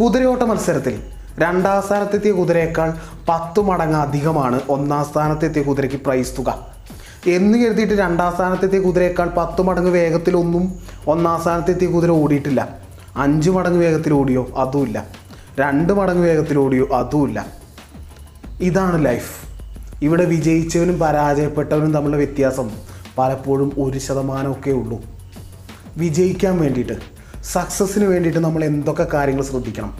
കുതിരയോട്ട മത്സരത്തിൽ രണ്ടാം സ്ഥാനത്തെത്തിയ കുതിരയേക്കാൾ പത്ത് മടങ്ങ് അധികമാണ് ഒന്നാം സ്ഥാനത്തെത്തിയ കുതിരയ്ക്ക് പ്രൈസ് തുക. എന്ന് കരുതിയിട്ട് രണ്ടാം സ്ഥാനത്തെത്തിയ കുതിരയേക്കാൾ പത്ത് മടങ്ങ് വേഗത്തിലൊന്നും ഒന്നാം സ്ഥാനത്തെത്തിയ കുതിര ഓടിയിട്ടില്ല. അഞ്ച് മടങ്ങ് വേഗത്തിൽ ഓടിയോ അതുമില്ല. രണ്ട് മടങ്ങ് വേഗത്തിൽ ഓടിയോ അതുമില്ല. ഇതാണ് ലൈഫ് ഇവിടെ വിജയിച്ചവനും പരാജയപ്പെട്ടവനും തമ്മിലുള്ള വ്യത്യാസം പലപ്പോഴും ഒരു ശതമാനമൊക്കെ ഉള്ളൂ. വിജയിക്കാൻ വേണ്ടിയിട്ട്. സക്സസ്സിന് വേണ്ടിയിട്ട് നമ്മൾ എന്തൊക്കെ കാര്യങ്ങൾ ശ്രദ്ധിക്കണം?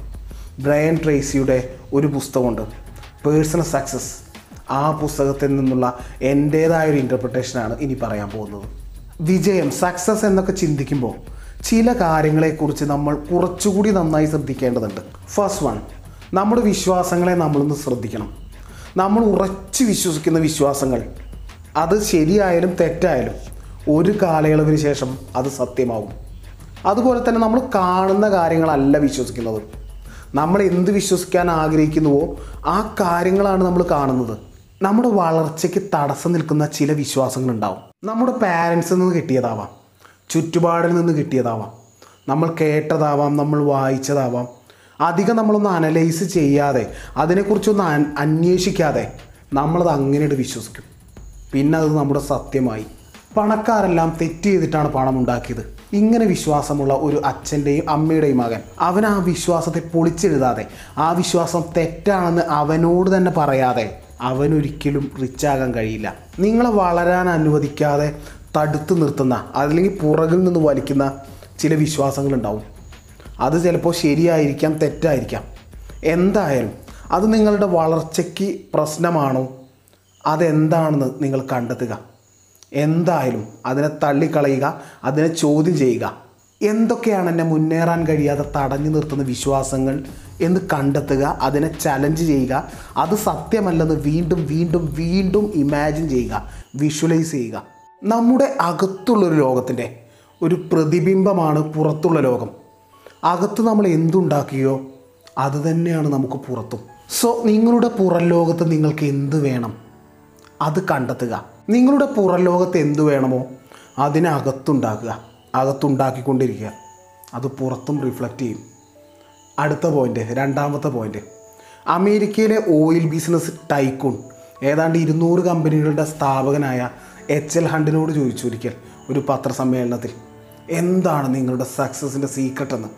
ബ്രയൻ ട്രേസിയുടെ ഒരു പുസ്തകമുണ്ട്. പേഴ്സണൽ സക്സസ് ആ പുസ്തകത്തിൽ നിന്നുള്ള എന്റേതായ ഒരു ഇന്റർപ്രിട്ടേഷനാണ് ഇനി പറയാൻ പോകുന്നത്. വിജയം സക്സസ് എന്നൊക്കെ ചിന്തിക്കുമ്പോൾ ചില കാര്യങ്ങളെക്കുറിച്ച് നമ്മൾ കുറച്ചുകൂടി നന്നായി ശ്രദ്ധിക്കേണ്ടതുണ്ട്. ഫസ്റ്റ് വൺ നമ്മുടെ വിശ്വാസങ്ങളെ നമ്മളൊന്ന് ശ്രദ്ധിക്കണം. നമ്മൾ ഉറച്ചു വിശ്വസിക്കുന്ന വിശ്വാസങ്ങൾ. അത് ശരിയായാലും തെറ്റായാലും ഒരു കാലയളവിന് ശേഷം അത് സത്യമാവും. അതുപോലെ തന്നെ നമ്മൾ കാണുന്ന കാര്യങ്ങളല്ല വിശ്വസിക്കുന്നത്. നമ്മൾ എന്ത് വിശ്വസിക്കാൻ ആഗ്രഹിക്കുന്നുവോ ആ കാര്യങ്ങളാണ് നമ്മൾ കാണുന്നത്. നമ്മുടെ വളർച്ചയ്ക്ക് തടസ്സം നിൽക്കുന്ന ചില വിശ്വാസങ്ങളുണ്ടാവും. നമ്മുടെ പാരൻസിൽ നിന്ന് കിട്ടിയതാവാം. ചുറ്റുപാടിൽ നിന്ന് കിട്ടിയതാവാം. നമ്മൾ കേട്ടതാവാം നമ്മൾ വായിച്ചതാവാം. അധികം നമ്മളൊന്ന് അനലൈസ് ചെയ്യാതെ അതിനെക്കുറിച്ചൊന്ന് അന്വേഷിക്കാതെ നമ്മളത് അങ്ങനെയിട്ട് വിശ്വസിക്കും. പിന്നെ അത് നമ്മുടെ സത്യമായി. പണക്കാരെല്ലാം തെറ്റ് ചെയ്തിട്ടാണ് പണം ഉണ്ടാക്കിയത് ഇങ്ങനെ വിശ്വാസമുള്ള ഒരു അച്ഛന്റെയും അമ്മയുടെയും മകൻ അവൻ ആ വിശ്വാസത്തെ പൊളിച്ചെഴുതാതെ ആ വിശ്വാസം തെറ്റാണെന്ന് അവനോട് തന്നെ പറയാതെ അവനൊരിക്കലും റിച്ചാകാൻ കഴിയില്ല. നിങ്ങളെ വളരാൻ അനുവദിക്കാതെ തടുത്തു നിർത്തുന്ന അല്ലെങ്കിൽ പുറകിൽ നിന്ന് വലിക്കുന്ന ചില വിശ്വാസങ്ങളുണ്ടാവും. അത് ചിലപ്പോൾ ശരിയായിരിക്കാം തെറ്റായിരിക്കാം. എന്തായാലും അത് നിങ്ങളുടെ വളർച്ചയ്ക്ക് പ്രശ്നമാണോ? അതെന്താണെന്ന് നിങ്ങൾ കണ്ടെത്തുക. എന്തായാലും അതിനെ തള്ളിക്കളയുക അതിനെ ചോദ്യം ചെയ്യുക. എന്തൊക്കെയാണ് എന്നെ മുന്നേറാൻ കഴിയാതെ തടഞ്ഞു നിർത്തുന്ന വിശ്വാസങ്ങൾ എന്ന് കണ്ടെത്തുക അതിനെ ചലഞ്ച് ചെയ്യുക. അത് സത്യമല്ലെന്ന് വീണ്ടും വീണ്ടും വീണ്ടും ഇമാജിൻ ചെയ്യുക വിഷ്വലൈസ് ചെയ്യുക. നമ്മുടെ അകത്തുള്ളൊരു ലോകത്തിന്റെ ഒരു പ്രതിബിംബമാണ് പുറത്തുള്ള ലോകം. അകത്ത് നമ്മൾ എന്തുണ്ടാക്കിയോ അത് തന്നെയാണ് നമുക്ക് പുറത്തും. സോ നിങ്ങളുടെ പുറം ലോകത്ത് നിങ്ങൾക്ക് എന്ത് വേണം? അത് കണ്ടെത്തുക. നിങ്ങളുടെ പുറം എന്തു വേണമോ അതിനകത്തുണ്ടാക്കുക അകത്തുണ്ടാക്കിക്കൊണ്ടിരിക്കുക. അത് പുറത്തും റിഫ്ലക്റ്റ് ചെയ്യും. അടുത്ത പോയിന്റ് രണ്ടാമത്തെ പോയിന്റ് അമേരിക്കയിലെ ഓയിൽ ബിസിനസ് ടൈക്കൂൺ ഏതാണ്ട് ഇരുന്നൂറ് കമ്പനികളുടെ സ്ഥാപകനായ എച്ച് എൽ ഹണ്ടിനോട് ചോദിച്ചു ഒരിക്കൽ ഒരു പത്രസമ്മേളനത്തിൽ എന്താണ് നിങ്ങളുടെ സക്സസിന്റെ സീക്രട്ട് എന്ന്?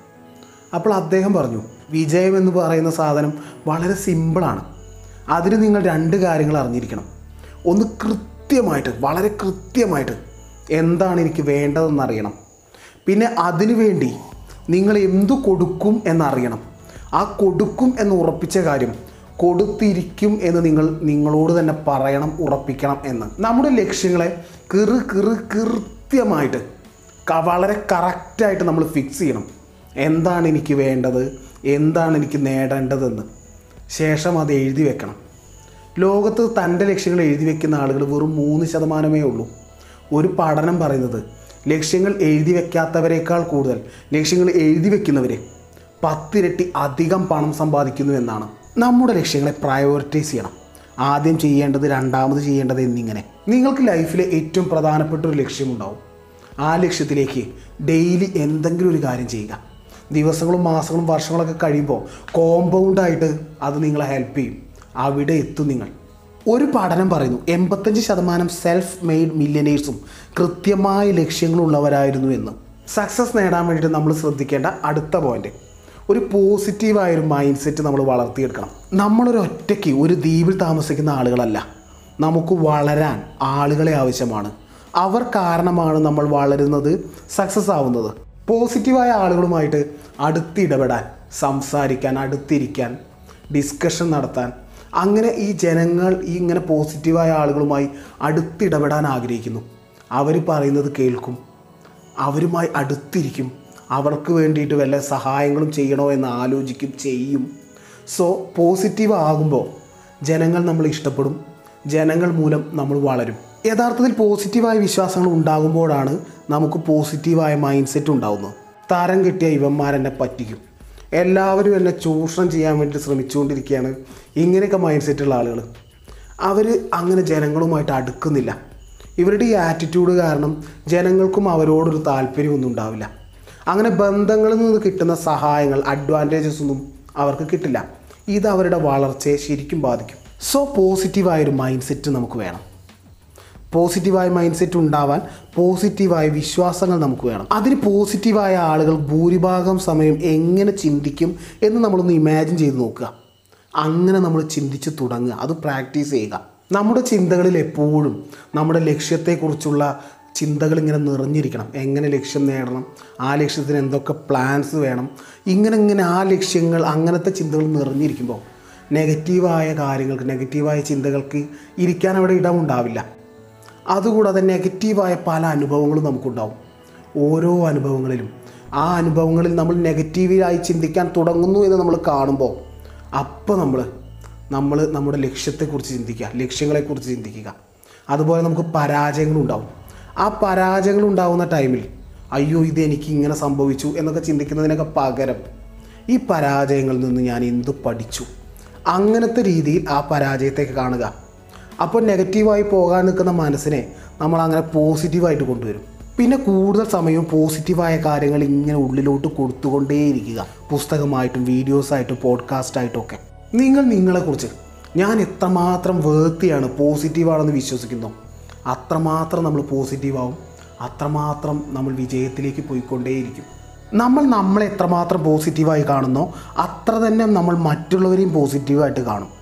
അപ്പോൾ അദ്ദേഹം പറഞ്ഞു വിജയം എന്ന് പറയുന്ന സാധനം വളരെ സിമ്പിളാണ് അതിന് നിങ്ങൾ രണ്ട് കാര്യങ്ങൾ അറിഞ്ഞിരിക്കണം. ഒന്ന് കൃത്യമായിട്ട് വളരെ കൃത്യമായിട്ട് എന്താണ് എനിക്ക് വേണ്ടതെന്ന് അറിയണം പിന്നെ അതിനു വേണ്ടി നിങ്ങൾ എന്തു കൊടുക്കും എന്നറിയണം. ആ കൊടുക്കും എന്ന് ഉറപ്പിച്ച കാര്യം കൊടുത്തിരിക്കും എന്ന് നിങ്ങൾ നിങ്ങളോട് തന്നെ പറയണം ഉറപ്പിക്കണം എന്ന്. നമ്മുടെ ലക്ഷ്യങ്ങളെ കിറു കിറു കൃത്യമായിട്ട് വളരെ കറക്റ്റായിട്ട് നമ്മൾ ഫിക്സ് ചെയ്യണം. എന്താണ് എനിക്ക് വേണ്ടത്? എന്താണ് എനിക്ക് നേടേണ്ടതെന്ന്. ശേഷം അത് എഴുതി വെക്കണം. ലോകത്ത് തന്റെ ലക്ഷ്യങ്ങൾ എഴുതി വെക്കുന്ന ആളുകൾ വെറും മൂന്ന് ശതമാനമേ ഉള്ളൂ. ഒരു പഠനം പറയുന്നത് ലക്ഷ്യങ്ങൾ എഴുതി വെക്കാത്തവരെക്കാൾ കൂടുതൽ ലക്ഷ്യങ്ങൾ എഴുതി വെക്കുന്നവരെ പത്തിരട്ടി അധികം പണം സമ്പാദിക്കുന്നു എന്നാണ്. നമ്മുടെ ലക്ഷ്യങ്ങളെ പ്രയോറിറ്റൈസ് ചെയ്യണം. ആദ്യം ചെയ്യേണ്ടത് രണ്ടാമത് ചെയ്യേണ്ടത് എന്നിങ്ങനെ. നിങ്ങൾക്ക് ലൈഫിലെ ഏറ്റവും പ്രധാനപ്പെട്ട ഒരു ലക്ഷ്യമുണ്ടാവും. ആ ലക്ഷ്യത്തിലേക്ക് ഡെയിലി എന്തെങ്കിലും ഒരു കാര്യം ചെയ്യുക. ദിവസങ്ങളും മാസങ്ങളും വർഷങ്ങളൊക്കെ കഴിയുമ്പോൾ കോമ്പൗണ്ടായിട്ട് അത് നിങ്ങളെ ഹെൽപ്പ് ചെയ്യും. അവിടെ എത്തും നിങ്ങൾ. ഒരു പഠനം പറയുന്നു എൺപത്തഞ്ച് ശതമാനം സെൽഫ് മെയ്ഡ് മില്യനേഴ്സും കൃത്യമായ ലക്ഷ്യങ്ങളുള്ളവരായിരുന്നു എന്ന്. സക്സസ് നേടാൻ വേണ്ടിയിട്ട് നമ്മൾ ശ്രദ്ധിക്കേണ്ട അടുത്ത പോയിന്റ് ഒരു പോസിറ്റീവായ ഒരു മൈൻഡ് സെറ്റ് നമ്മൾ വളർത്തിയെടുക്കണം. നമ്മളൊരു ഒറ്റയ്ക്ക് ഒരു ദ്വീപിൽ താമസിക്കുന്ന ആളുകളല്ല. നമുക്ക് വളരാൻ ആളുകളെ ആവശ്യമാണ്. അവർ കാരണമാണ് നമ്മൾ വളരുന്നത് സക്സസ് ആവുന്നത്. പോസിറ്റീവായ ആളുകളുമായിട്ട് അടുത്തിടപെടാൻ സംസാരിക്കാൻ അടുത്തിരിക്കാൻ ഡിസ്കഷൻ നടത്താൻ അങ്ങനെ ഈ ജനങ്ങൾ ഈ ഇങ്ങനെ പോസിറ്റീവായ ആളുകളുമായി അടുത്തിടപെടാൻ ആഗ്രഹിക്കുന്നു. അവർ പറയുന്നത് കേൾക്കും. അവരുമായി അടുത്തിരിക്കും. അവർക്ക് വേണ്ടിയിട്ട് വല്ല സഹായങ്ങളും ചെയ്യണോ എന്ന് ആലോചിക്കും ചെയ്യും. സോ പോസിറ്റീവ് ആകുമ്പോൾ ജനങ്ങൾ നമ്മൾ ഇഷ്ടപ്പെടും. ജനങ്ങൾ മൂലം നമ്മൾ വളരും. യഥാർത്ഥത്തിൽ പോസിറ്റീവായ വിശ്വാസങ്ങൾ ഉണ്ടാകുമ്പോഴാണ് നമുക്ക് പോസിറ്റീവായ മൈൻഡ് സെറ്റ് ഉണ്ടാകുന്നത് തരം കിട്ടിയ ഇവന്മാരെന്നെ പറ്റിക്കും. എല്ലാവരും എന്നെ ചൂഷണം ചെയ്യാൻ വേണ്ടി ശ്രമിച്ചുകൊണ്ടിരിക്കുകയാണ്. ഇങ്ങനെയൊക്കെ മൈൻഡ് സെറ്റുള്ള ആളുകൾ അവർ അങ്ങനെ ജനങ്ങളുമായിട്ട് അടുക്കുന്നില്ല. ഇവരുടെ ഈ ആറ്റിറ്റ്യൂഡ് കാരണം ജനങ്ങൾക്കും അവരോടൊരു താല്പര്യമൊന്നും ഉണ്ടാവില്ല. അങ്ങനെ ബന്ധങ്ങളിൽ നിന്ന് കിട്ടുന്ന സഹായങ്ങൾ അഡ്വാന്റേജസ് ഒന്നും അവർക്ക് കിട്ടില്ല. ഇത് അവരുടെ വളർച്ചയെ ശരിക്കും ബാധിക്കും. സോ പോസിറ്റീവായൊരു മൈൻഡ് സെറ്റ് നമുക്ക് വേണം. പോസിറ്റീവായ മൈൻഡ് സെറ്റ് ഉണ്ടാവാൻ പോസിറ്റീവായ വിശ്വാസങ്ങൾ നമുക്ക് വേണം. അതിന് പോസിറ്റീവായ ആളുകൾ ഭൂരിഭാഗം സമയം എങ്ങനെ ചിന്തിക്കും എന്ന് നമ്മളൊന്ന് ഇമാജിൻ ചെയ്ത് നോക്കുക. അങ്ങനെ നമ്മൾ ചിന്തിച്ച് തുടങ്ങുക. അത് പ്രാക്ടീസ് ചെയ്യുക. നമ്മുടെ ചിന്തകളിൽ എപ്പോഴും നമ്മുടെ ലക്ഷ്യത്തെക്കുറിച്ചുള്ള ചിന്തകൾ ഇങ്ങനെ നിറഞ്ഞിരിക്കണം. എങ്ങനെ ലക്ഷ്യം നേടണം? ആ ലക്ഷ്യത്തിന് എന്തൊക്കെ പ്ലാൻസ് വേണം? ഇങ്ങനെ ഇങ്ങനെ ആ ലക്ഷ്യങ്ങൾ അങ്ങനത്തെ ചിന്തകൾ നിറഞ്ഞിരിക്കുമ്പോൾ നെഗറ്റീവായ കാര്യങ്ങൾക്ക് നെഗറ്റീവായ ചിന്തകൾക്ക് ഇരിക്കാൻ അവിടെ ഇടമുണ്ടാവില്ല. അതുകൂടാതെ നെഗറ്റീവായ പല അനുഭവങ്ങളും നമുക്കുണ്ടാവും. ഓരോ അനുഭവങ്ങളിലും. ആ അനുഭവങ്ങളിൽ നമ്മൾ നെഗറ്റീവായി ചിന്തിക്കാൻ തുടങ്ങുന്നു എന്ന് നമ്മൾ കാണുമ്പോൾ അപ്പോൾ നമ്മൾ നമ്മൾ നമ്മുടെ ലക്ഷ്യത്തെക്കുറിച്ച് ചിന്തിക്കുക ലക്ഷ്യങ്ങളെക്കുറിച്ച് ചിന്തിക്കുക. അതുപോലെ നമുക്ക് പരാജയങ്ങളുണ്ടാവും. ആ പരാജയങ്ങൾ ഉണ്ടാവുന്ന ടൈമിൽ അയ്യോ ഇത് എനിക്ക് ഇങ്ങനെ സംഭവിച്ചു എന്നൊക്കെ ചിന്തിക്കുന്നതിനൊക്കെ പകരം ഈ പരാജയങ്ങളിൽ നിന്ന് ഞാൻ എന്ത് പഠിച്ചു? അങ്ങനത്തെ രീതിയിൽ ആ പരാജയത്തേക്ക് കാണുക. അപ്പോൾ നെഗറ്റീവായി പോകാൻ നിൽക്കുന്ന മനസ്സിനെ നമ്മൾ അങ്ങനെ പോസിറ്റീവായിട്ട് കൊണ്ടുവരും. പിന്നെ കൂടുതൽ സമയവും പോസിറ്റീവായ കാര്യങ്ങൾ ഇങ്ങനെ ഉള്ളിലോട്ട് കൊടുത്തുകൊണ്ടേയിരിക്കുക. പുസ്തകമായിട്ടും വീഡിയോസായിട്ടും പോഡ്കാസ്റ്റായിട്ടും ഒക്കെ. നിങ്ങൾ നിങ്ങളെക്കുറിച്ച് ഞാൻ എത്രമാത്രം വേർത്തിയാണ് പോസിറ്റീവാണെന്ന് വിശ്വസിക്കുന്നു? അത്രമാത്രം നമ്മൾ പോസിറ്റീവാവും. അത്രമാത്രം നമ്മൾ വിജയത്തിലേക്ക് പോയിക്കൊണ്ടേയിരിക്കും. നമ്മൾ നമ്മളെ എത്രമാത്രം പോസിറ്റീവായി കാണുന്നോ അത്ര തന്നെ നമ്മൾ മറ്റുള്ളവരെയും പോസിറ്റീവായിട്ട് കാണും.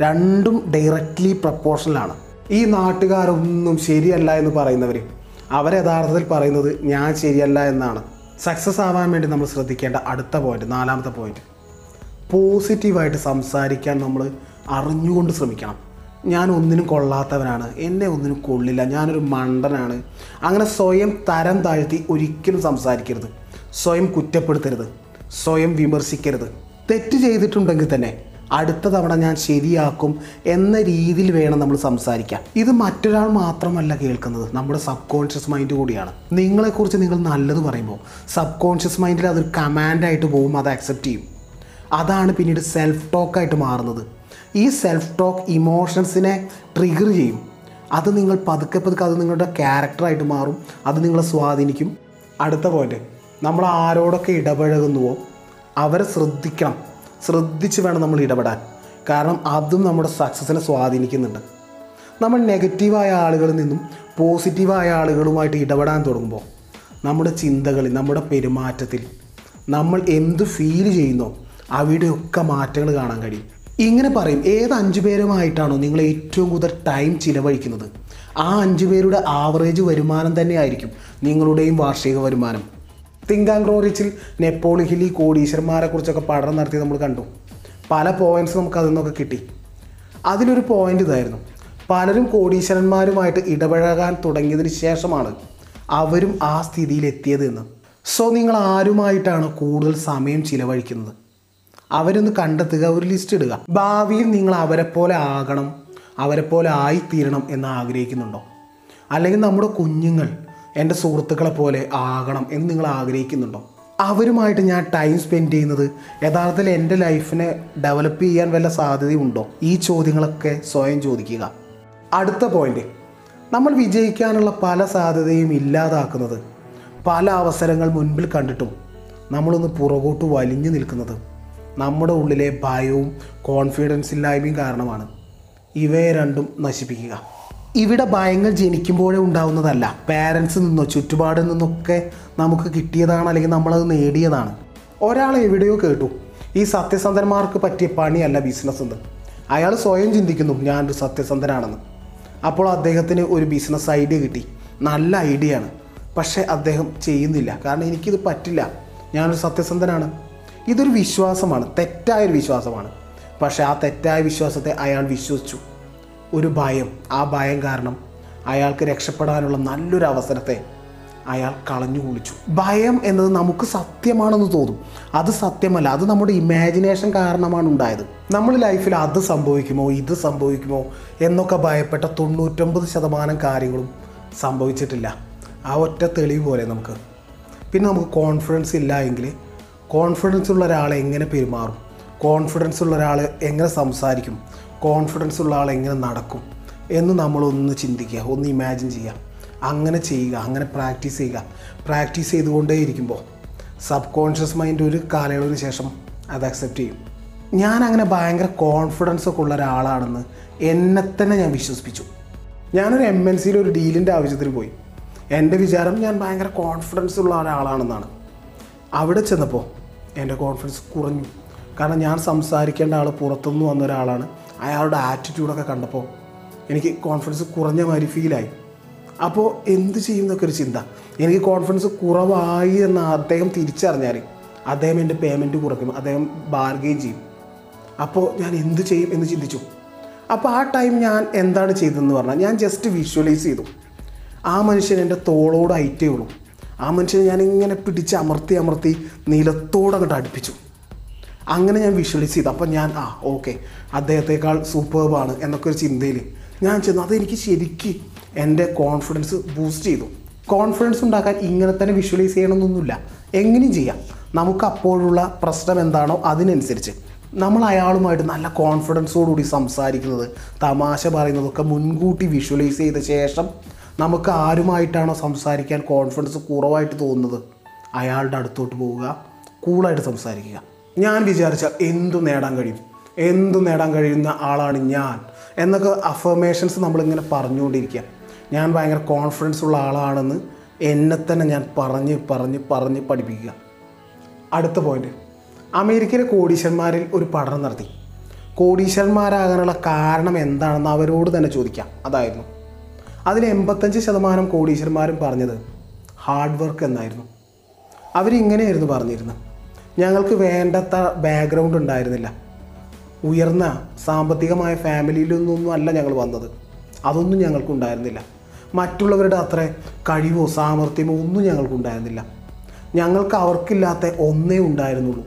രണ്ടും ഡയറക്റ്റ്ലി പ്രപ്പോർഷനിലാണ് ഈ നാട്ടുകാരൊന്നും ശരിയല്ല എന്ന് പറയുന്നവർ അവർ യഥാർത്ഥത്തിൽ പറയുന്നത് ഞാൻ ശരിയല്ല എന്നാണ്. സക്സസ് ആവാൻ വേണ്ടി നമ്മൾ ശ്രദ്ധിക്കേണ്ട അടുത്ത പോയിന്റ് നാലാമത്തെ പോയിന്റ് പോസിറ്റീവായിട്ട് സംസാരിക്കാൻ നമ്മൾ അറിഞ്ഞുകൊണ്ട് ശ്രമിക്കണം. ഞാൻ ഒന്നിനും കൊള്ളാത്തവനാണ്. എന്നെ ഒന്നിനും കൊള്ളില്ല. ഞാനൊരു മണ്ടനാണ്. അങ്ങനെ സ്വയം തരം താഴ്ത്തി ഒരിക്കലും സംസാരിക്കരുത്. സ്വയം കുറ്റപ്പെടുത്തരുത്. സ്വയം വിമർശിക്കരുത്. തെറ്റ് ചെയ്തിട്ടുണ്ടെങ്കിൽ തന്നെ അടുത്ത തവണ ഞാൻ ശരിയാക്കും എന്ന രീതിയിൽ വേണം നമ്മൾ സംസാരിക്കാൻ. ഇത് മറ്റൊരാൾ മാത്രമല്ല കേൾക്കുന്നത്. നമ്മുടെ സബ് കോൺഷ്യസ് മൈൻഡ് കൂടിയാണ്. നിങ്ങളെക്കുറിച്ച് നിങ്ങൾ നല്ലത് പറയുമ്പോൾ സബ് കോൺഷ്യസ് മൈൻഡിൽ അതൊരു കമാൻഡായിട്ട് പോകും അത് അക്സെപ്റ്റ് ചെയ്യും. അതാണ് പിന്നീട് സെൽഫ് ടോക്കായിട്ട് മാറുന്നത്. ഈ സെൽഫ് ടോക്ക് ഇമോഷൻസിനെ ട്രിഗർ ചെയ്യും. അത് നിങ്ങൾ പതുക്കെ പതുക്കെ അത് നിങ്ങളുടെ ക്യാരക്ടറായിട്ട് മാറും. അത് നിങ്ങളെ സ്വാധീനിക്കും. അടുത്ത പോയിന്റ് നമ്മൾ ആരോടൊക്കെ ഇടപഴകുന്നുവോ അവരെ ശ്രദ്ധിക്കണം. ശ്രദ്ധിച്ച് വേണം നമ്മൾ ഇടപെടാൻ. കാരണം അതും നമ്മുടെ സക്സസ്സിനെ സ്വാധീനിക്കുന്നുണ്ട്. നമ്മൾ നെഗറ്റീവായ ആളുകളിൽ നിന്നും പോസിറ്റീവായ ആളുകളുമായിട്ട് ഇടപെടാൻ തുടങ്ങുമ്പോൾ നമ്മുടെ ചിന്തകളിൽ നമ്മുടെ പെരുമാറ്റത്തിൽ നമ്മൾ എന്ത് ഫീൽ ചെയ്യുന്നോ അവിടെയൊക്കെ മാറ്റങ്ങൾ കാണാൻ കഴിയും. ഇങ്ങനെ പറയും ഏത് അഞ്ചു പേരുമായിട്ടാണോ നിങ്ങൾ ഏറ്റവും കൂടുതൽ ടൈം ചിലവഴിക്കുന്നത്? ആ അഞ്ചു പേരുടെ ആവറേജ് വരുമാനം തന്നെയായിരിക്കും നിങ്ങളുടെയും വാർഷിക വരുമാനം. തിങ്ക് ആൻഡ് ഗ്രോ റിച്ചിൽ നെപ്പോളി ഹിലി കോടീശ്വരന്മാരെ കുറിച്ചൊക്കെ പഠനം നടത്തി നമ്മൾ കണ്ടു. പല പോയിന്റ്സ് നമുക്ക് അതിൽ നിന്നൊക്കെ കിട്ടി. അതിലൊരു പോയിന്റ് ഇതായിരുന്നു. പലരും കോടീശ്വരന്മാരുമായിട്ട് ഇടപഴകാൻ തുടങ്ങിയതിന് ശേഷമാണ് അവരും ആ സ്ഥിതിയിലെത്തിയത് എന്ന്. സോ നിങ്ങൾ ആരുമായിട്ടാണ് കൂടുതൽ സമയം ചിലവഴിക്കുന്നത്? അവരൊന്ന് കണ്ടെത്തുക ഒരു ലിസ്റ്റ് ഇടുക. ഭാവിയിൽ നിങ്ങൾ അവരെ പോലെ ആകണം അവരെ പോലെ ആയിത്തീരണം എന്ന് ആഗ്രഹിക്കുന്നുണ്ടോ? അല്ലെങ്കിൽ നമ്മുടെ കുഞ്ഞുങ്ങൾ എന്റെ സുഹൃത്തുക്കളെ പോലെ ആകണം എന്ന് നിങ്ങൾ ആഗ്രഹിക്കുന്നുണ്ടോ? അവരുമായിട്ട് ഞാൻ ടൈം സ്പെൻഡ് ചെയ്യുന്നത് യഥാർത്ഥത്തിൽ എന്റെ ലൈഫിനെ ഡെവലപ്പ് ചെയ്യാൻ വല്ല സാധ്യതയുണ്ടോ? ഈ ചോദ്യങ്ങളൊക്കെ സ്വയം ചോദിക്കുക. അടുത്ത പോയിന്റ് നമ്മൾ വിജയിക്കാനുള്ള പല സാധ്യതയും ഇല്ലാതാക്കുന്നത് പല അവസരങ്ങൾ മുൻപിൽ കണ്ടിട്ടും നമ്മളൊന്ന് പുറകോട്ട് വലിഞ്ഞു നിൽക്കുന്നത് നമ്മുടെ ഉള്ളിലെ ഭയവും കോൺഫിഡൻസ് ഇല്ലായ്മയും കാരണമാണ്. ഇവയെ രണ്ടും നശിപ്പിക്കുക. ഇവിടെ ഭയങ്ങൾ ജനിക്കുമ്പോഴേ ഉണ്ടാവുന്നതല്ല. പാരൻസിൽ നിന്നോ ചുറ്റുപാടിൽ നിന്നൊക്കെ നമുക്ക് കിട്ടിയതാണ് അല്ലെങ്കിൽ നമ്മളത് നേടിയതാണ്. ഒരാൾ എവിടെയോ കേട്ടു. ഈ സത്യസന്ധന്മാർക്ക് പറ്റിയ പണിയല്ല ബിസിനസ് എന്ന്. അയാൾ സ്വയം ചിന്തിക്കുന്നു ഞാനൊരു സത്യസന്ധനാണെന്ന്. അപ്പോൾ അദ്ദേഹത്തിന് ഒരു ബിസിനസ് ഐഡിയ കിട്ടി. നല്ല ഐഡിയ ആണ്. പക്ഷേ അദ്ദേഹം ചെയ്യുന്നില്ല. കാരണം എനിക്കിത് പറ്റില്ല. ഞാനൊരു സത്യസന്ധനാണ്. ഇതൊരു വിശ്വാസമാണ്. തെറ്റായൊരു വിശ്വാസമാണ്. പക്ഷേ ആ തെറ്റായ വിശ്വാസത്തെ അയാൾ വിശ്വസിച്ചു. ഒരു ഭയം ആ ഭയം കാരണം അയാൾക്ക് രക്ഷപ്പെടാനുള്ള നല്ലൊരു അവസരത്തെ അയാൾ കളഞ്ഞു കുളിച്ചു. ഭയം എന്നത് നമുക്ക് സത്യമാണെന്ന് തോന്നും. അത് സത്യമല്ല അത് നമ്മുടെ ഇമാജിനേഷൻ കാരണമാണ് ഉണ്ടായത്. നമ്മൾ ലൈഫിൽ അത് സംഭവിക്കുമോ ഇത് സംഭവിക്കുമോ എന്നൊക്കെ ഭയപ്പെട്ട തൊണ്ണൂറ്റൊമ്പത് ശതമാനം കാര്യങ്ങളും സംഭവിച്ചിട്ടില്ല. ആ ഒറ്റ തെളിവ് പോലെ നമുക്ക്. പിന്നെ നമുക്ക് കോൺഫിഡൻസ് ഇല്ല എങ്കിൽ കോൺഫിഡൻസ് ഉള്ള ഒരാൾ എങ്ങനെ പെരുമാറും? കോൺഫിഡൻസ് ഉള്ള ഒരാൾ എങ്ങനെ സംസാരിക്കും? കോൺഫിഡൻസ് ഉള്ള ആൾ എങ്ങനെ നടക്കും എന്ന് നമ്മളൊന്ന് ചിന്തിക്കുക ഒന്ന് ഇമാജിൻ ചെയ്യുക. അങ്ങനെ ചെയ്യുക അങ്ങനെ പ്രാക്ടീസ് ചെയ്യുക. പ്രാക്ടീസ് ചെയ്തുകൊണ്ടേ ഇരിക്കുമ്പോൾ സബ് കോൺഷ്യസ് മൈൻഡ് ഒരു കാലയളവിന് ശേഷം അത് അക്സെപ്റ്റ് ചെയ്യും. ഞാൻ അങ്ങനെ ഭയങ്കര കോൺഫിഡൻസ് ഒക്കെ ഉള്ള ഒരാളാണെന്ന് എന്നെ തന്നെ ഞാൻ വിശ്വസിപ്പിച്ചു. ഞാനൊരു എം എൻ സിയിൽ ഒരു ഡീലിന്റെ ആവശ്യത്തിന് പോയി. എന്റെ വിചാരം ഞാൻ ഭയങ്കര കോൺഫിഡൻസ് ഉള്ള ഒരാളാണെന്നാണ്. അവിടെ ചെന്നപ്പോൾ എന്റെ കോൺഫിഡൻസ് കുറഞ്ഞു. കാരണം ഞാൻ സംസാരിക്കേണ്ട ആൾ പുറത്തുനിന്ന് വന്ന ഒരാളാണ്. അയാളുടെ ആറ്റിറ്റ്യൂഡൊക്കെ കണ്ടപ്പോൾ എനിക്ക് കോൺഫിഡൻസ് കുറഞ്ഞ മാതിരി ഫീലായി അപ്പോൾ എന്ത് ചെയ്യും എന്നൊക്കെ ഒരു ചിന്ത. എനിക്ക് കോൺഫിഡൻസ് കുറവായി എന്ന് അദ്ദേഹം തിരിച്ചറിഞ്ഞാൽ അദ്ദേഹം എന്റെ പേയ്മെന്റ് കുറയ്ക്കും അദ്ദേഹം ബാർഗെയിൻ ചെയ്യും. അപ്പോൾ ഞാൻ എന്ത് ചെയ്യും എന്ന് ചിന്തിച്ചു. അപ്പോൾ ആ ടൈം ഞാൻ എന്താണ് ചെയ്തതെന്ന് പറഞ്ഞാൽ ഞാൻ ജസ്റ്റ് വിഷ്വലൈസ് ചെയ്തു. ആ മനുഷ്യൻ എന്റെ തോളോട് ഐറ്റേ ഉള്ളൂ. ആ മനുഷ്യനെ ഞാൻ ഇങ്ങനെ പിടിച്ച് അമർത്തി അമർത്തി നിലത്തോടങ്ങോട്ട് അടുപ്പിച്ചു. അങ്ങനെ ഞാൻ വിഷ്വലൈസ് ചെയ്തു. അപ്പം ഞാൻ ആ ഓക്കെ അദ്ദേഹത്തെക്കാൾ സൂപ്പർബാണ് എന്നൊക്കെ ഒരു ചിന്തയിൽ ഞാൻ ചെന്നു. അതെനിക്ക് ശരിക്ക് എന്റെ കോൺഫിഡൻസ് ബൂസ്റ്റ് ചെയ്തു. കോൺഫിഡൻസ് ഉണ്ടാക്കാൻ ഇങ്ങനെ തന്നെ വിഷ്വലൈസ് ചെയ്യണമെന്നൊന്നുമില്ല. എങ്ങനെയും ചെയ്യാം. നമുക്ക് അപ്പോഴുള്ള പ്രശ്നം എന്താണോ അതിനനുസരിച്ച്. നമ്മൾ അയാളുമായിട്ട് നല്ല കോൺഫിഡൻസോടുകൂടി സംസാരിക്കുന്നത് തമാശ പറയുന്നതൊക്കെ മുൻകൂട്ടി വിഷ്വലൈസ് ചെയ്ത ശേഷം നമുക്ക് ആരുമായിട്ടാണോ സംസാരിക്കാൻ കോൺഫിഡൻസ് കുറവായിട്ട് തോന്നുന്നത് അയാളുടെ അടുത്തോട്ട് പോവുക കൂളായിട്ട് സംസാരിക്കുക. ഞാൻ വിചാരിച്ചാൽ എന്തു നേടാൻ കഴിയും? എന്തു നേടാൻ കഴിയുന്ന ആളാണ് ഞാൻ? എന്നൊക്കെ അഫർമേഷൻസ് നമ്മളിങ്ങനെ പറഞ്ഞുകൊണ്ടിരിക്കുക ഞാൻ ഭയങ്കര കോൺഫിഡൻസ് ഉള്ള ആളാണെന്ന് എന്നെ തന്നെ ഞാൻ പറഞ്ഞ് പറഞ്ഞ് പറഞ്ഞ് പഠിപ്പിക്കുക. അടുത്ത പോയിന്റ് അമേരിക്കയിലെ കോടീശ്വരന്മാരിൽ ഒരു പഠനം നടത്തി. കോടീശ്വരന്മാരാകാനുള്ള കാരണം എന്താണെന്ന് അവരോട് തന്നെ ചോദിക്കാം. അതായിരുന്നു. അതിൽ എൺപത്തഞ്ച് ശതമാനം കോടീശ്വരന്മാരും പറഞ്ഞത് ഹാർഡ് വർക്ക് എന്നായിരുന്നു. അവരിങ്ങനെയായിരുന്നു പറഞ്ഞിരുന്നത്. ഞങ്ങൾക്ക് വേണ്ടത്ര ബാക്ക്ഗ്രൗണ്ട് ഉണ്ടായിരുന്നില്ല. ഉയർന്ന സാമ്പത്തികമായ ഫാമിലിയിൽ നിന്നൊന്നും അല്ല ഞങ്ങൾ വന്നത്. അതൊന്നും ഞങ്ങൾക്കുണ്ടായിരുന്നില്ല മറ്റുള്ളവരുടെ അത്ര കഴിവോ സാമർഥ്യമോ ഒന്നും ഞങ്ങൾക്കുണ്ടായിരുന്നില്ല ഞങ്ങൾക്ക് അവർക്കില്ലാത്ത ഒന്നേ ഉണ്ടായിരുന്നുള്ളൂ.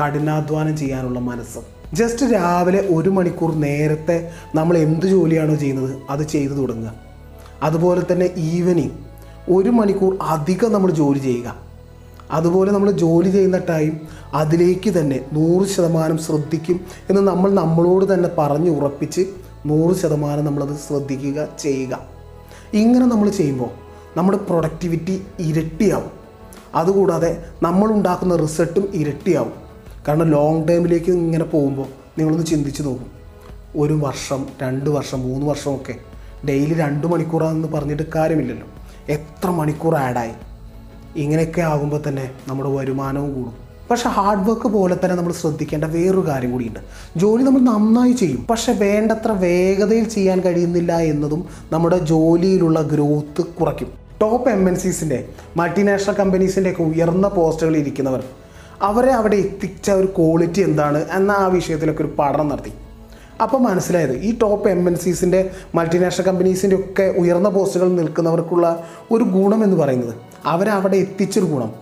കഠിനാധ്വാനം ചെയ്യാനുള്ള മനസ്സ്. ജസ്റ്റ് രാവിലെ ഒരു മണിക്കൂർ നേരത്തെ നമ്മൾ എന്ത് ജോലിയാണോ ചെയ്യുന്നത് അത് ചെയ്തു തുടങ്ങുക. അതുപോലെ തന്നെ ഈവനിങ് ഒരു മണിക്കൂർ അധികം നമ്മൾ ജോലി ചെയ്യുക. അതുപോലെ നമ്മൾ ജോലി ചെയ്യുന്ന ടൈം അതിലേക്ക് തന്നെ നൂറ് ശതമാനം ശ്രദ്ധിക്കും എന്ന് നമ്മൾ നമ്മളോട് തന്നെ പറഞ്ഞ് ഉറപ്പിച്ച് നൂറ് ശതമാനം നമ്മളത് ശ്രദ്ധിക്കുക ചെയ്യുക. ഇങ്ങനെ നമ്മൾ ചെയ്യുമ്പോൾ നമ്മുടെ പ്രൊഡക്ടിവിറ്റി ഇരട്ടിയാവും. അതുകൂടാതെ നമ്മൾ ഉണ്ടാക്കുന്ന റിസൾട്ടും ഇരട്ടിയാവും. കാരണം ലോങ് ടേമിലേക്ക് ഇങ്ങനെ പോകുമ്പോൾ നിങ്ങളൊന്ന് ചിന്തിച്ച് നോക്കും. ഒരു വർഷം രണ്ട് വർഷം മൂന്ന് വർഷമൊക്കെ ഡെയിലി രണ്ട് മണിക്കൂറാണെന്ന് പറഞ്ഞിട്ട് കാര്യമില്ലല്ലോ. എത്ര മണിക്കൂർ ആഡായി ഇങ്ങനെയൊക്കെ ആകുമ്പോൾ തന്നെ നമ്മുടെ വരുമാനവും കൂടും. പക്ഷെ ഹാർഡ് വർക്ക് പോലെ തന്നെ നമ്മൾ ശ്രദ്ധിക്കേണ്ട വേറൊരു കാര്യം കൂടിയുണ്ട്. ജോലി നമ്മൾ നന്നായി ചെയ്യും. പക്ഷെ വേണ്ടത്ര വേഗതയിൽ ചെയ്യാൻ കഴിയുന്നില്ല എന്നതും നമ്മുടെ ജോലിയിലുള്ള ഗ്രോത്ത് കുറയ്ക്കും. ടോപ്പ് എം എൻ സിസിന്റെ മൾട്ടിനാഷണൽ കമ്പനീസിന്റെ ഒക്കെ ഉയർന്ന പോസ്റ്റുകളിൽ ഇരിക്കുന്നവർ അവരെ അവിടെ എത്തിച്ച ഒരു ക്വാളിറ്റി എന്താണ് എന്ന ആ വിഷയത്തിലൊക്കെ ഒരു പഠനം നടത്തി. അപ്പോൾ മനസ്സിലായത് ഈ ടോപ്പ് എം എൻ സീസിന്റെ മൾട്ടിനാഷണൽ കമ്പനീസിന്റെ ഒക്കെ ഉയർന്ന പോസ്റ്റുകളിൽ നിൽക്കുന്നവർക്കുള്ള ഒരു ഗുണം എന്ന് പറയുന്നത് അവരവിടെ എത്തിച്ചൊരു ഗുണം.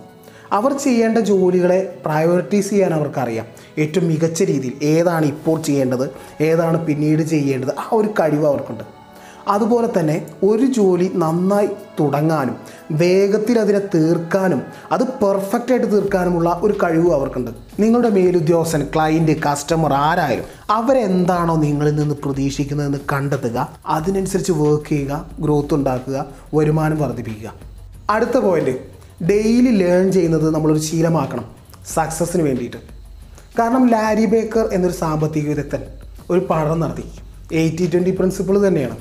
അവർ ചെയ്യേണ്ട ജോലികളെ പ്രയോറിറ്റൈസ് ചെയ്യാൻ അവർക്കറിയാം. ഏറ്റവും മികച്ച രീതിയിൽ ഏതാണ് ഇപ്പോൾ ചെയ്യേണ്ടത് ഏതാണ് പിന്നീട് ചെയ്യേണ്ടത് ആ ഒരു കഴിവ് അവർക്കുണ്ട്. അതുപോലെ തന്നെ ഒരു ജോലി നന്നായി തുടങ്ങാനും വേഗത്തിൽ അതിനെ തീർക്കാനും അത് പെർഫെക്റ്റ് ആയിട്ട് തീർക്കാനുമുള്ള ഒരു കഴിവ് അവർക്കുണ്ട്. നിങ്ങളുടെ മേലുദ്യോഗസ്ഥൻ ക്ലയന്റ് കസ്റ്റമർ ആരായാലും അവരെന്താണോ നിങ്ങളിൽ നിന്ന് പ്രതീക്ഷിക്കുന്നതെന്ന് കണ്ടെത്തുക. അതിനനുസരിച്ച് വർക്ക് ചെയ്യുക ഗ്രോത്ത് ഉണ്ടാക്കുക വരുമാനം വർദ്ധിപ്പിക്കുക. അടുത്ത പോയിന്റ് ഡെയിലി ലേൺ ചെയ്യുന്നത് നമ്മളൊരു ശീലമാക്കണം. സക്സസ്സിന് വേണ്ടിയിട്ട്. കാരണം ലാരി ബേക്കർ എന്നൊരു സാമ്പത്തിക വിദഗ്ധൻ ഒരു പഠനം നടത്തി. എയ്റ്റി ട്വന്റി പ്രിൻസിപ്പിൾ തന്നെയാണ്.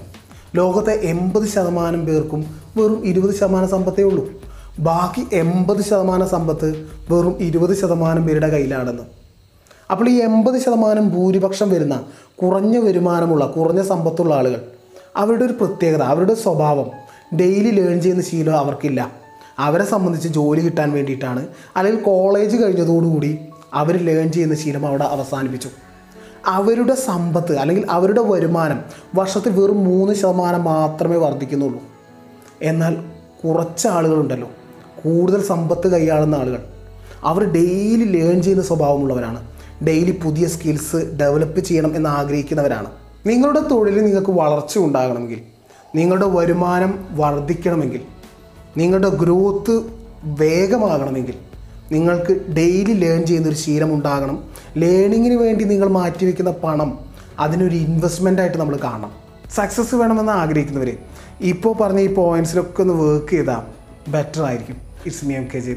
ലോകത്തെ എൺപത് ശതമാനം പേർക്കും വെറും ഇരുപത് ശതമാനം സമ്പത്തേ ഉള്ളൂ. ബാക്കി എൺപത് ശതമാനം സമ്പത്ത് വെറും ഇരുപത് ശതമാനം പേരുടെ കയ്യിലാണെന്ന്. അപ്പോൾ ഈ എൺപത് ശതമാനം ഭൂരിപക്ഷം വരുന്ന കുറഞ്ഞ വരുമാനമുള്ള കുറഞ്ഞ സമ്പത്തുള്ള ആളുകൾ അവരുടെ ഒരു പ്രത്യേകത അവരുടെ സ്വഭാവം ഡെയിലി ലേൺ ചെയ്യുന്ന ശീലം അവർക്കില്ല. അവരെ സംബന്ധിച്ച് ജോലി കിട്ടാൻ വേണ്ടിയിട്ടാണ്. അല്ലെങ്കിൽ കോളേജ് കഴിഞ്ഞതോടുകൂടി അവർ ലേൺ ചെയ്യുന്ന ശീലം അവിടെ അവസാനിപ്പിച്ചു. അവരുടെ സമ്പത്ത് അല്ലെങ്കിൽ അവരുടെ വരുമാനം വർഷത്തിൽ വെറും മൂന്ന് ശതമാനം മാത്രമേ വർദ്ധിക്കുന്നുള്ളൂ. എന്നാൽ കുറച്ച് ആളുകളുണ്ടല്ലോ. കൂടുതൽ സമ്പത്ത് കൈയാളുന്ന ആളുകൾ. അവർ ഡെയിലി ലേൺ ചെയ്യുന്ന സ്വഭാവമുള്ളവരാണ്. ഡെയിലി പുതിയ സ്കിൽസ് ഡെവലപ്പ് ചെയ്യണം എന്ന് ആഗ്രഹിക്കുന്നവരാണ്. നിങ്ങളുടെ തൊഴിലിൽ നിങ്ങൾക്ക് വളർച്ച ഉണ്ടാകണമെങ്കിൽ നിങ്ങളുടെ വരുമാനം വർദ്ധിക്കണമെങ്കിൽ നിങ്ങളുടെ ഗ്രോത്ത് വേഗമാകണമെങ്കിൽ നിങ്ങൾക്ക് ഡെയിലി ലേൺ ചെയ്യുന്നൊരു ശീലം ഉണ്ടാകണം ലേണിങ്ങിന് വേണ്ടി നിങ്ങൾ മാറ്റിവെക്കുന്ന പണം അതിനൊരു ഇൻവെസ്റ്റ്മെന്റ് ആയിട്ട് നമ്മൾ കാണണം. സക്സസ് വേണമെന്ന് ആഗ്രഹിക്കുന്നവർ ഇപ്പോൾ പറഞ്ഞ ഈ പോയിന്റ്സിലൊക്കെ ഒന്ന് വർക്ക് ചെയ്താൽ ബെറ്റർ ആയിരിക്കും. It's me M K G